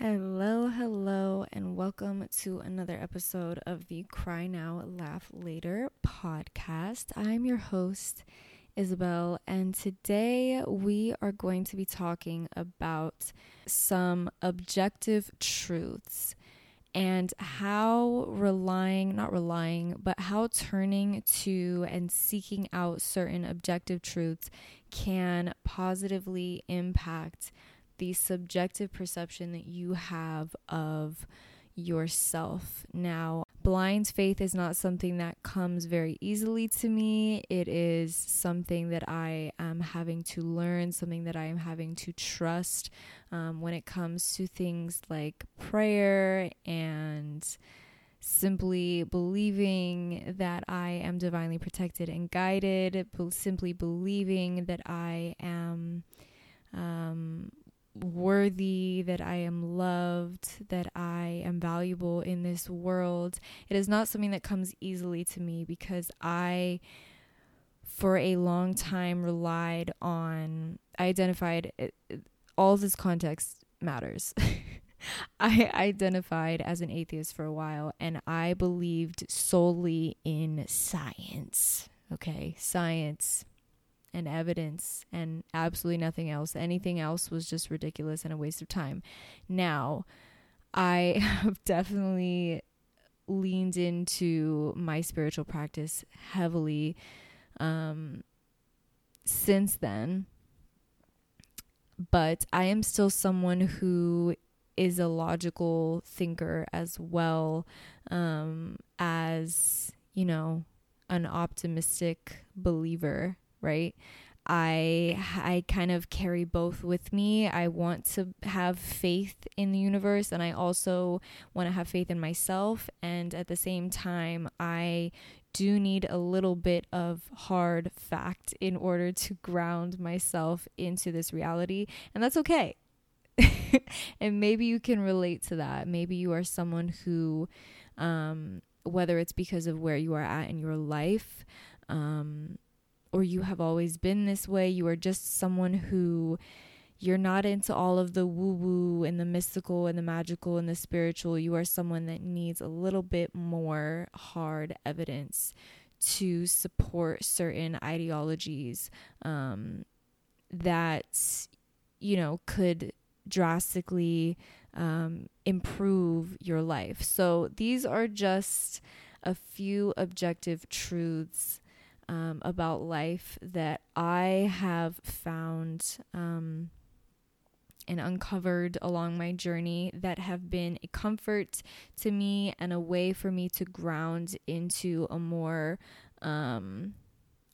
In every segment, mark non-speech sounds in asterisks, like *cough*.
Hello, hello, and welcome to another episode of the Cry Now, Laugh Later podcast. I'm your host, Isabel, and today we are going to be talking about some objective truths and how relying, not relying, but how turning to and seeking out certain objective truths can positively impact the subjective perception that you have of yourself. Now, blind faith is not something that comes very easily to me. It is something that I am having to learn, something that I am having to trust um, when it comes to things like prayer and simply believing that I am divinely protected and guided, simply believing that I am um, worthy, that I am loved, that I am valuable in this world. It is not something that comes easily to me because I, for a long time, relied on, I identified, it, it, all this context matters. *laughs* I identified as an atheist for a while and I believed solely in science. Okay, science and evidence and absolutely nothing else. Anything else was just ridiculous and a waste of time. Now, I *laughs* have definitely leaned into my spiritual practice heavily um, since then. But I am still someone who is a logical thinker as well um, as, you know, an optimistic believer right? I I kind of carry both with me. I want to have faith in the universe and I also want to have faith in myself and at the same time I do need a little bit of hard fact in order to ground myself into this reality and that's okay. *laughs* and maybe you can relate to that. Maybe you are someone who um whether it's because of where you are at in your life um or you have always been this way. You are just someone who you're not into all of the woo woo and the mystical and the magical and the spiritual. You are someone that needs a little bit more hard evidence to support certain ideologies um, that, you know, could drastically um, improve your life. So these are just a few objective truths um, about life that I have found um, and uncovered along my journey that have been a comfort to me and a way for me to ground into a more um,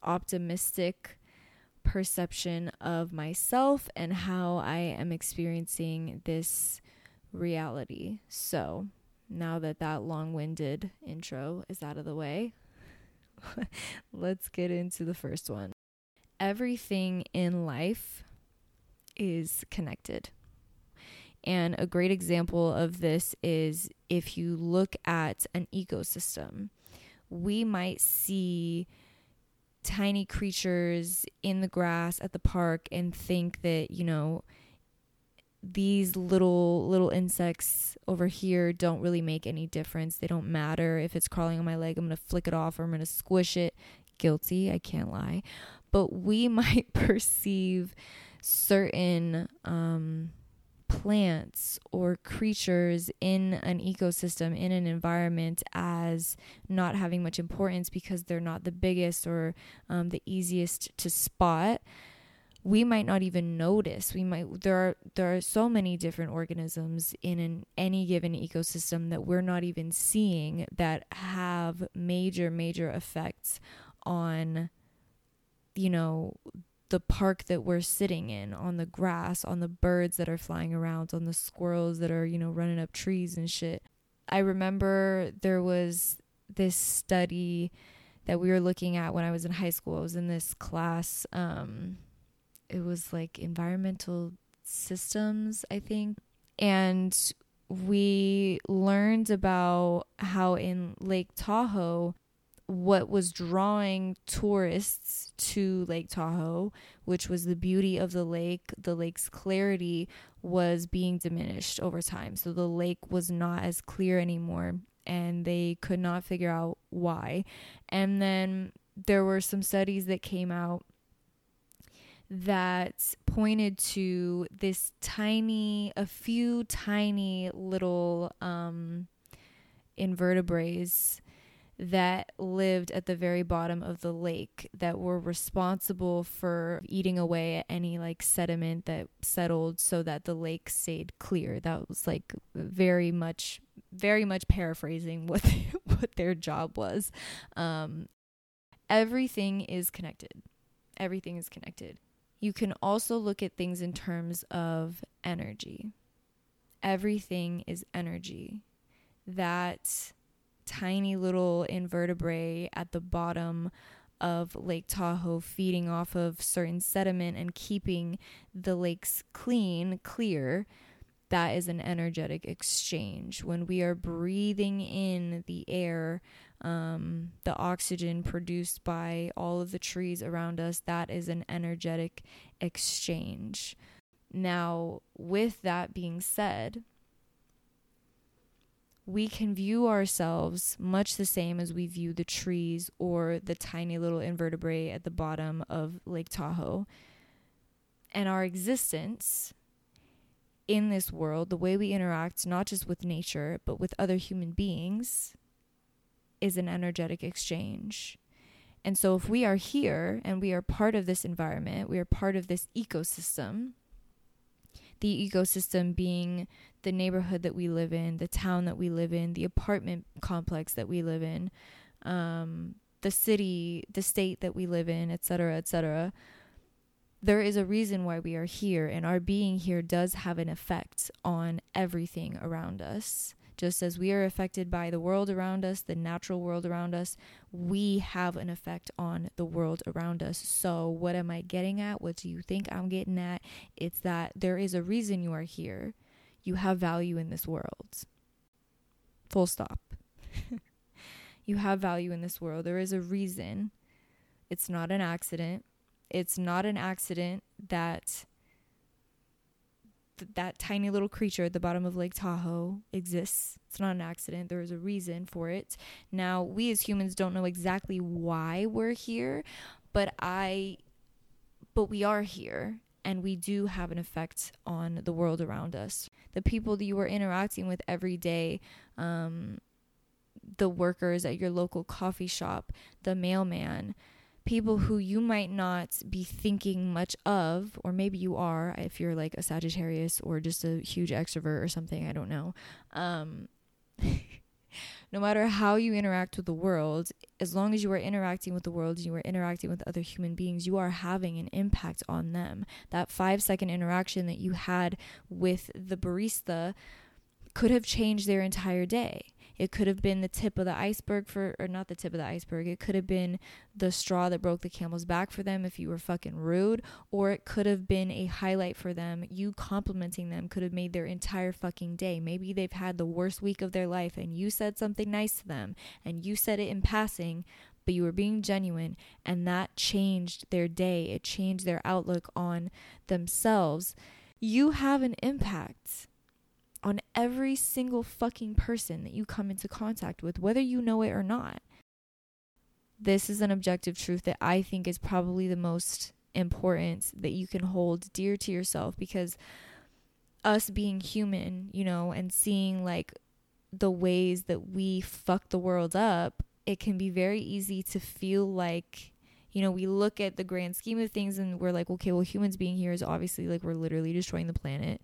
optimistic perception of myself and how I am experiencing this reality. So, now that that long winded intro is out of the way, *laughs* let's get into the first one. Everything in life is connected. And a great example of this is if you look at an ecosystem, we might see tiny creatures in the grass at the park and think that, you know, these little little insects over here don't really make any difference. They don't matter if it's crawling on my leg. I'm going to flick it off or I'm going to squish it. Guilty, I can't lie. But we *laughs* might perceive certain um, plants or creatures in an ecosystem, in an environment, as not having much importance because they're not the biggest or um, the easiest to spot we might not even notice. We might there are there are so many different organisms in an, any given ecosystem that we're not even seeing that have major major effects on you know the park that we're sitting in on the grass on the birds that are flying around on the squirrels that are you know running up trees and shit. I remember there was this study that we were looking at when i was in high school. I was in this class um it was like environmental systems, I think. And we learned about how in Lake Tahoe, what was drawing tourists to Lake Tahoe, which was the beauty of the lake, the lake's clarity was being diminished over time. So the lake was not as clear anymore and they could not figure out why. And then there were some studies that came out that pointed to this tiny, a few tiny little um, invertebrates that lived at the very bottom of the lake that were responsible for eating away at any like sediment that settled so that the lake stayed clear. That was like very much very much paraphrasing *laughs* what what their job was. Um, everything is connected. Everything is connected. You can also look at things in terms of energy. Everything is energy. That tiny little invertebrate at the bottom of Lake Tahoe feeding off of certain sediment and keeping the lakes clean, clear, that is an energetic exchange. When we are breathing in the air, um, the oxygen produced by all of the trees around us, that is an energetic exchange. Now, with that being said, we can view ourselves much the same as we view the trees or the tiny little invertebrate at the bottom of Lake Tahoe. And our existence in this world, the way we interact, not just with nature, but with other human beings, is an energetic exchange. And so, if we are here and we are part of this environment, we are part of this ecosystem, the ecosystem being the neighborhood that we live in, the town that we live in, the apartment complex that we live in, um, the city, the state that we live in, etc., etc. There is a reason why we are here, and our being here does have an effect on everything around us. Just as we are affected by the world around us, the natural world around us, we have an effect on the world around us. So, what am I getting at? What do you think I'm getting at? It's that there is a reason you are here. You have value in this world. Full stop. *laughs* you have value in this world. There is a reason. It's not an accident. It's not an accident that th- that tiny little creature at the bottom of Lake Tahoe exists. It's not an accident. There is a reason for it. Now, we as humans don't know exactly why we're here, but I but we are here and we do have an effect on the world around us. The people that you are interacting with every day, um, the workers at your local coffee shop, the mailman, people who you might not be thinking much of, or maybe you are if you're like a Sagittarius or just a huge extrovert or something, I don't know. Um, *laughs* no matter how you interact with the world, as long as you are interacting with the world, and you are interacting with other human beings, you are having an impact on them. That five second interaction that you had with the barista could have changed their entire day. It could have been the tip of the iceberg for, or not the tip of the iceberg. It could have been the straw that broke the camel's back for them if you were fucking rude, or it could have been a highlight for them. You complimenting them could have made their entire fucking day. Maybe they've had the worst week of their life and you said something nice to them and you said it in passing, but you were being genuine and that changed their day. It changed their outlook on themselves. You have an impact on every single fucking person that you come into contact with, whether you know it or not. This is an objective truth that I think is probably the most important that you can hold dear to yourself because us being human, you know, and seeing like the ways that we fuck the world up, it can be very easy to feel like you know, we look at the grand scheme of things and we're like, okay, well, humans being here is obviously like we're literally destroying the planet.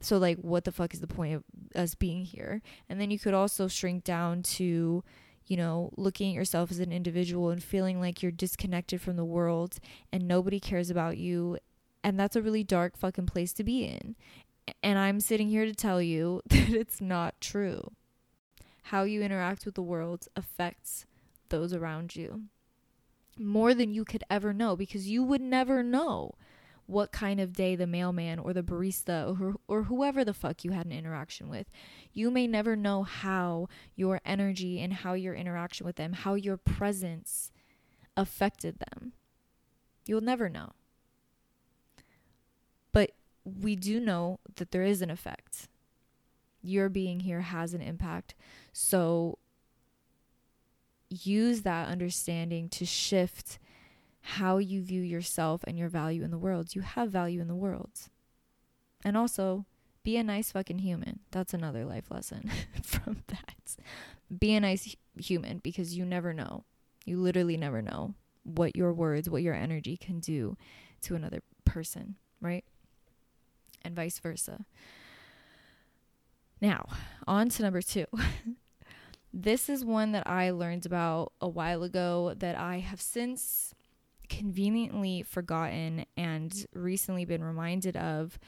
So, like, what the fuck is the point of us being here? And then you could also shrink down to, you know, looking at yourself as an individual and feeling like you're disconnected from the world and nobody cares about you. And that's a really dark fucking place to be in. And I'm sitting here to tell you *laughs* that it's not true. How you interact with the world affects those around you more than you could ever know because you would never know what kind of day the mailman or the barista or, or whoever the fuck you had an interaction with. You may never know how your energy and how your interaction with them, how your presence affected them. You'll never know. But we do know that there is an effect. Your being here has an impact. So use that understanding to shift how you view yourself and your value in the world. You have value in the world. And also, be a nice fucking human. That's another life lesson *laughs* from that. Be a nice human because you never know. You literally never know what your words, what your energy can do to another person, right? And vice versa. Now, on to number two. *laughs* this is one that I learned about a while ago that I have since conveniently forgotten and recently been reminded of,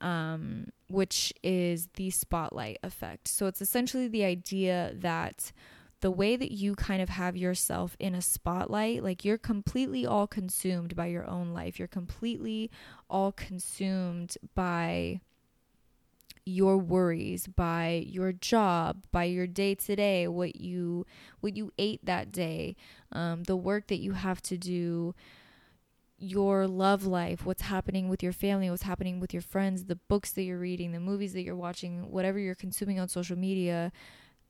um, which is the spotlight effect. So it's essentially the idea that the way that you kind of have yourself in a spotlight, like you're completely all consumed by your own life, you're completely all consumed by your worries by your job by your day to day what you what you ate that day um, the work that you have to do your love life what's happening with your family what's happening with your friends the books that you're reading the movies that you're watching whatever you're consuming on social media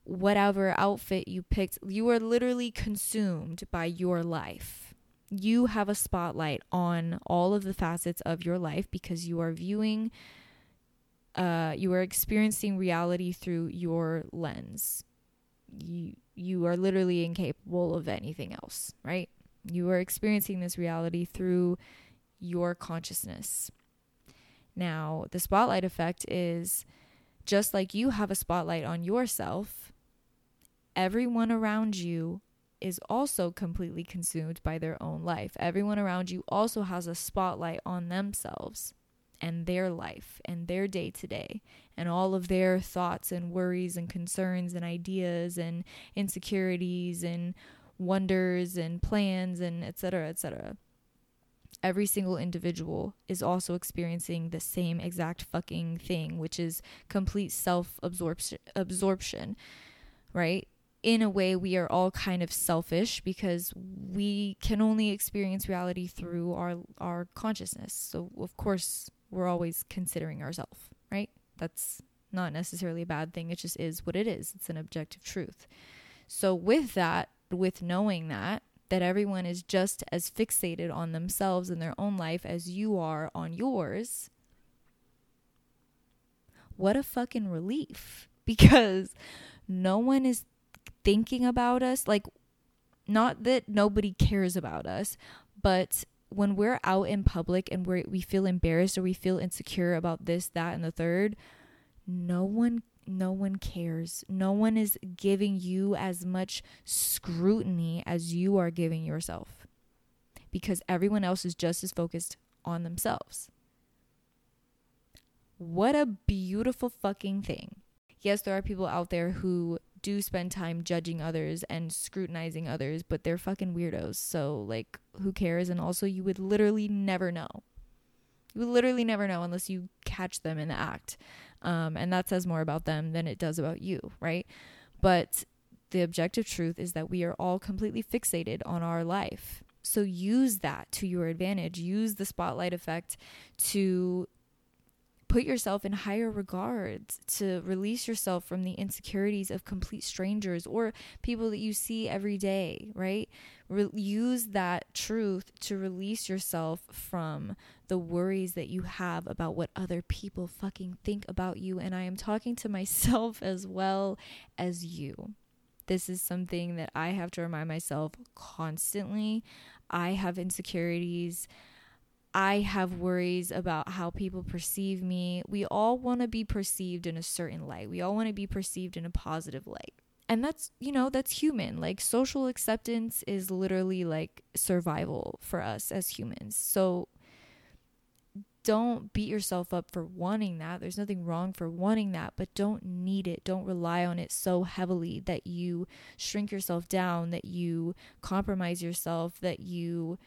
whatever outfit you picked you are literally consumed by your life. You have a spotlight on all of the facets of your life because you are viewing uh, you are experiencing reality through your lens. You you are literally incapable of anything else, right? You are experiencing this reality through your consciousness. Now, the spotlight effect is just like you have a spotlight on yourself, everyone around you is also completely consumed by their own life. Everyone around you also has a spotlight on themselves and their life and their day to day and all of their thoughts and worries and concerns and ideas and insecurities and wonders and plans and etc etc every single individual is also experiencing the same exact fucking thing which is complete self absorption right? In a way we are all kind of selfish because we can only experience reality through our our consciousness. So of course we're always considering ourselves, right? That's not necessarily a bad thing. It just is what it is. It's an objective truth. So, with that, with knowing that, that everyone is just as fixated on themselves and their own life as you are on yours, what a fucking relief. *laughs* Because no one is thinking about us. Like, not that nobody cares about us, but when we're out in public and we we feel embarrassed or we feel insecure about this, that, and the third, no one no one cares. No one is giving you as much scrutiny as you are giving yourself. Because everyone else is just as focused on themselves. What a beautiful fucking thing. Yes, there are people out there who do spend time judging others and scrutinizing others, but they're fucking weirdos. So, like, who cares? And also, you would literally never know. You would literally never know unless you catch them in the act. Um, and that says more about them than it does about you, right? But the objective truth is that we are all completely fixated on our life. So use that to your advantage. Use the spotlight effect to put yourself in higher regards, to release yourself from the insecurities of complete strangers or people that you see every day, right? Re- use that truth to release yourself from the worries that you have about what other people fucking think about you. And I am talking to *laughs* myself as well as you. This is something that I have to remind myself constantly. I have insecurities. I have worries about how people perceive me. We all want to be perceived in a certain light. We all want to be perceived in a positive light. And that's, you know, that's human. Like social acceptance is literally like survival for us as humans. So don't beat yourself up for wanting that. There's nothing wrong for wanting that, but don't need it. Don't rely on it so heavily that you shrink yourself down, that you compromise yourself, that you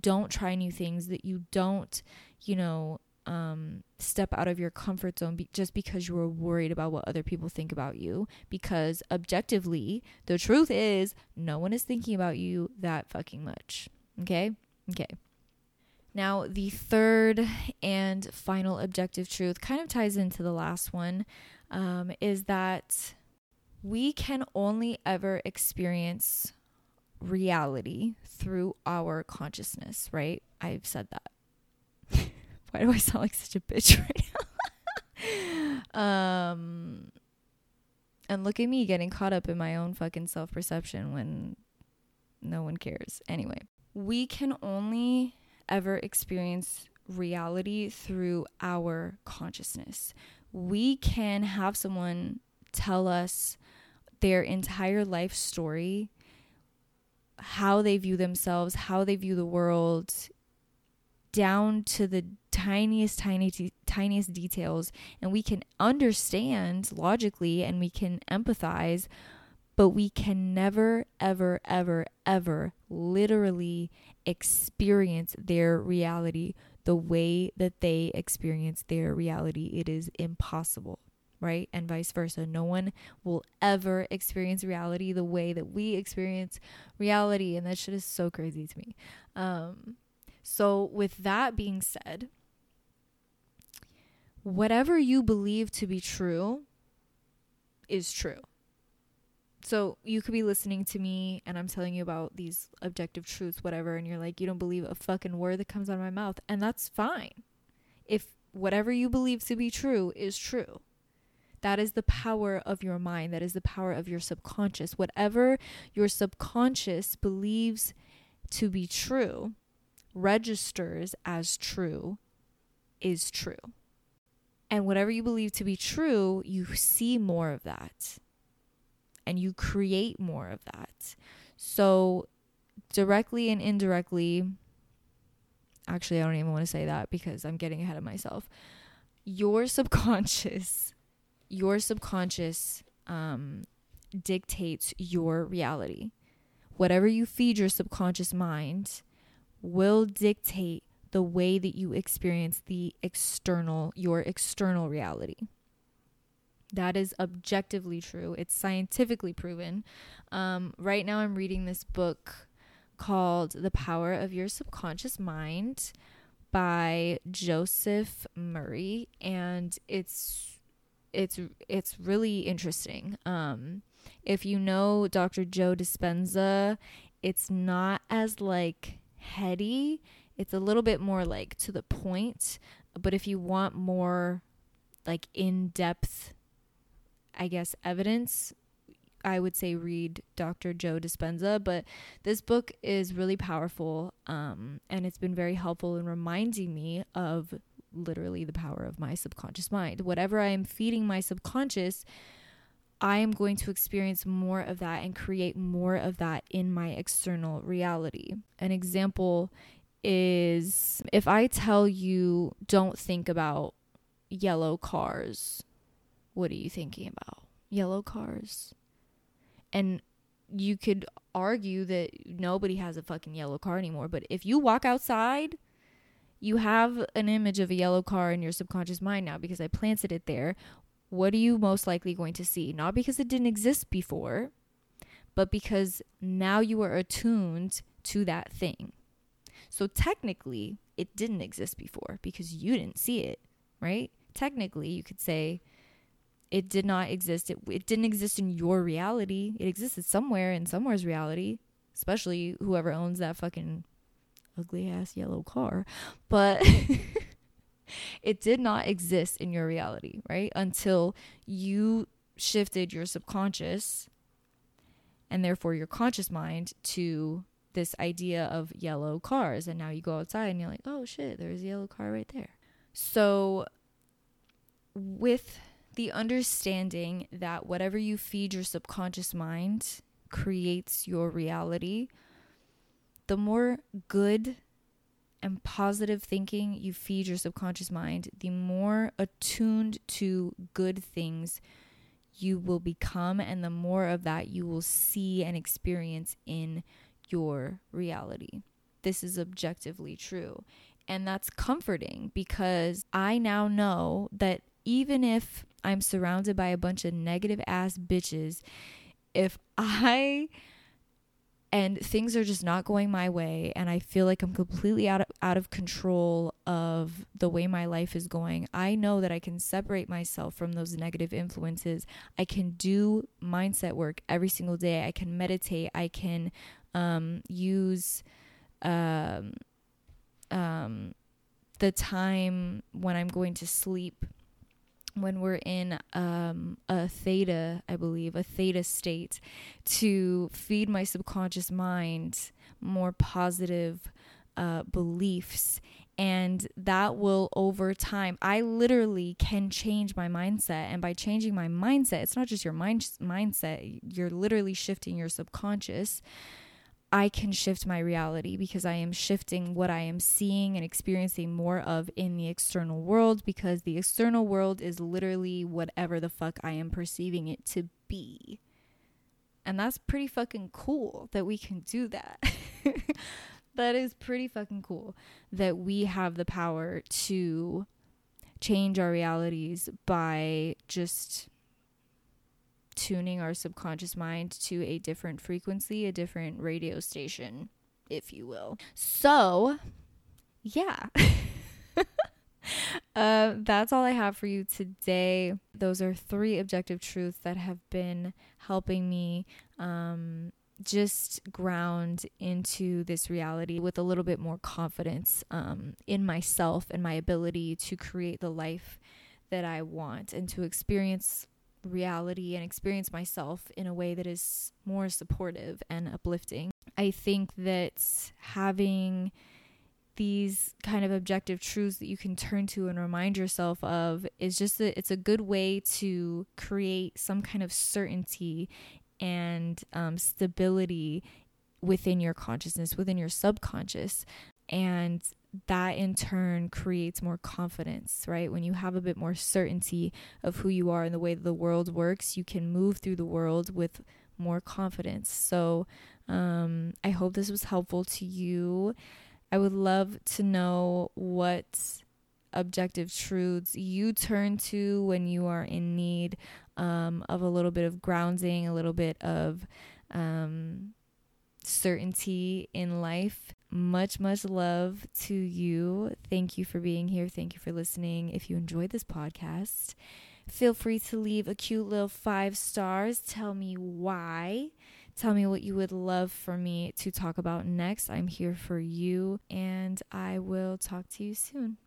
don't try new things, that you don't you know, um, step out of your comfort zone be- just because you were worried about what other people think about you. Because objectively, the truth is, no one is thinking about you that fucking much. Okay? Okay. Now, the third and final objective truth kind of ties into the last one um, is that we can only ever experience reality through our consciousness, right? I've said that. *laughs* Why do I sound like such a bitch *laughs* right now? um, and look at me getting caught up in my own fucking self perception when no one cares. Anyway, we can only ever experience reality through our consciousness. We can have someone tell us their entire life story, how they view themselves, how they view the world, down to the tiniest, tiny, tiniest details, and we can understand logically and we can empathize, but we can never, ever, ever, ever literally experience their reality the way that they experience their reality. It is impossible right? And vice versa. No one will ever experience reality the way that we experience reality. And that shit is so crazy to me. Um, so, with that being said, whatever you believe to be true is true. So, you could be listening to me and I'm telling you about these objective truths, whatever, and you're like, you don't believe a fucking word that comes out of my mouth. And that's fine. If whatever you believe to be true is true. That is the power of your mind. That is the power of your subconscious. Whatever your subconscious believes to be true registers as true is true. And whatever you believe to be true, you see more of that and you create more of that. So, directly and indirectly, actually, I don't even want to say that because I'm getting ahead of myself. Your *laughs* subconscious, your subconscious um, dictates your reality. Whatever you feed your subconscious mind will dictate the way that you experience the external, your external reality. That is objectively true. It's scientifically proven. Um, right now, I'm reading this book called The Power of Your Subconscious Mind by Joseph Murphy, and it's it's it's really interesting. Um, if you know Dr. Joe Dispenza, it's not as like heady. It's a little bit more like to the point. But if you want more like in depth, I guess, evidence, I would say read Dr. Joe Dispenza. But this book is really powerful um, and it's been very helpful in reminding me of literally the power of my subconscious mind. Whatever I am feeding my subconscious, I am going to experience more of that and create more of that in my external reality. An example is if I tell you, don't think about yellow cars, what are you thinking about? Yellow cars. And you could argue that nobody has a fucking yellow car anymore, but if you walk outside, you have an image of a yellow car in your subconscious mind now because I planted it there what are you most likely going to see? Not because it didn't exist before, but because now you are attuned to that thing. So technically, it didn't exist before because you didn't see it, right? Technically, you could say it did not exist. It, it didn't exist in your reality. It existed somewhere in somewhere's reality, especially whoever owns that fucking ugly ass yellow car. But *laughs* it did not exist in your reality, right? Until you shifted your subconscious and therefore your conscious mind to this idea of yellow cars. And now you go outside and you're like, oh shit, there's a yellow car right there. So, with the understanding that whatever you feed your subconscious mind creates your reality, the more good and positive thinking you feed your subconscious mind, the more attuned to good things you will become, and the more of that you will see and experience in your reality. This is objectively true. And that's comforting because I now know that even if I'm surrounded by a bunch of negative ass bitches, if *laughs* I and things are just not going my way and I feel like I'm completely out of, out of control of the way my life is going, I know that I can separate myself from those negative influences. I can do mindset work every single day. I can meditate. I can um, use um, um, the time when I'm going to sleep when we're in um, a theta, I believe, a theta state, to feed my subconscious mind more positive uh, beliefs. And that will over time, I literally can change my mindset. And by changing my mindset, it's not just your mind mindset, you're literally shifting your subconscious. I can shift my reality because I am shifting what I am seeing and experiencing more of in the external world because the external world is literally whatever the fuck I am perceiving it to be. And that's pretty fucking cool that we can do that. *laughs* that is pretty fucking cool that we have the power to change our realities by just tuning our subconscious mind to a different frequency, a different radio station, if you will. So, yeah. *laughs* uh, that's all I have for you today. Those are three objective truths that have been helping me um, just ground into this reality with a little bit more confidence um, in myself and my ability to create the life that I want and to experience reality and experience myself in a way that is more supportive and uplifting. I think that having these kind of objective truths that you can turn to and remind yourself of is just a, it's a good way to create some kind of certainty and um, stability within your consciousness within your subconscious and that in turn creates more confidence, right? When you have a bit more certainty of who you are and the way the world works, you can move through the world with more confidence. So, um, I hope this was helpful to you. I would love to know what objective truths you turn to when you are in need um, of a little bit of grounding, a little bit of um, certainty in life. Much, much love to you. Thank you for being here. Thank you for listening. If you enjoyed this podcast, feel free to leave a cute little five stars. Tell me why. Tell me what you would love for me to talk about next. I'm here for you, and I will talk to you soon.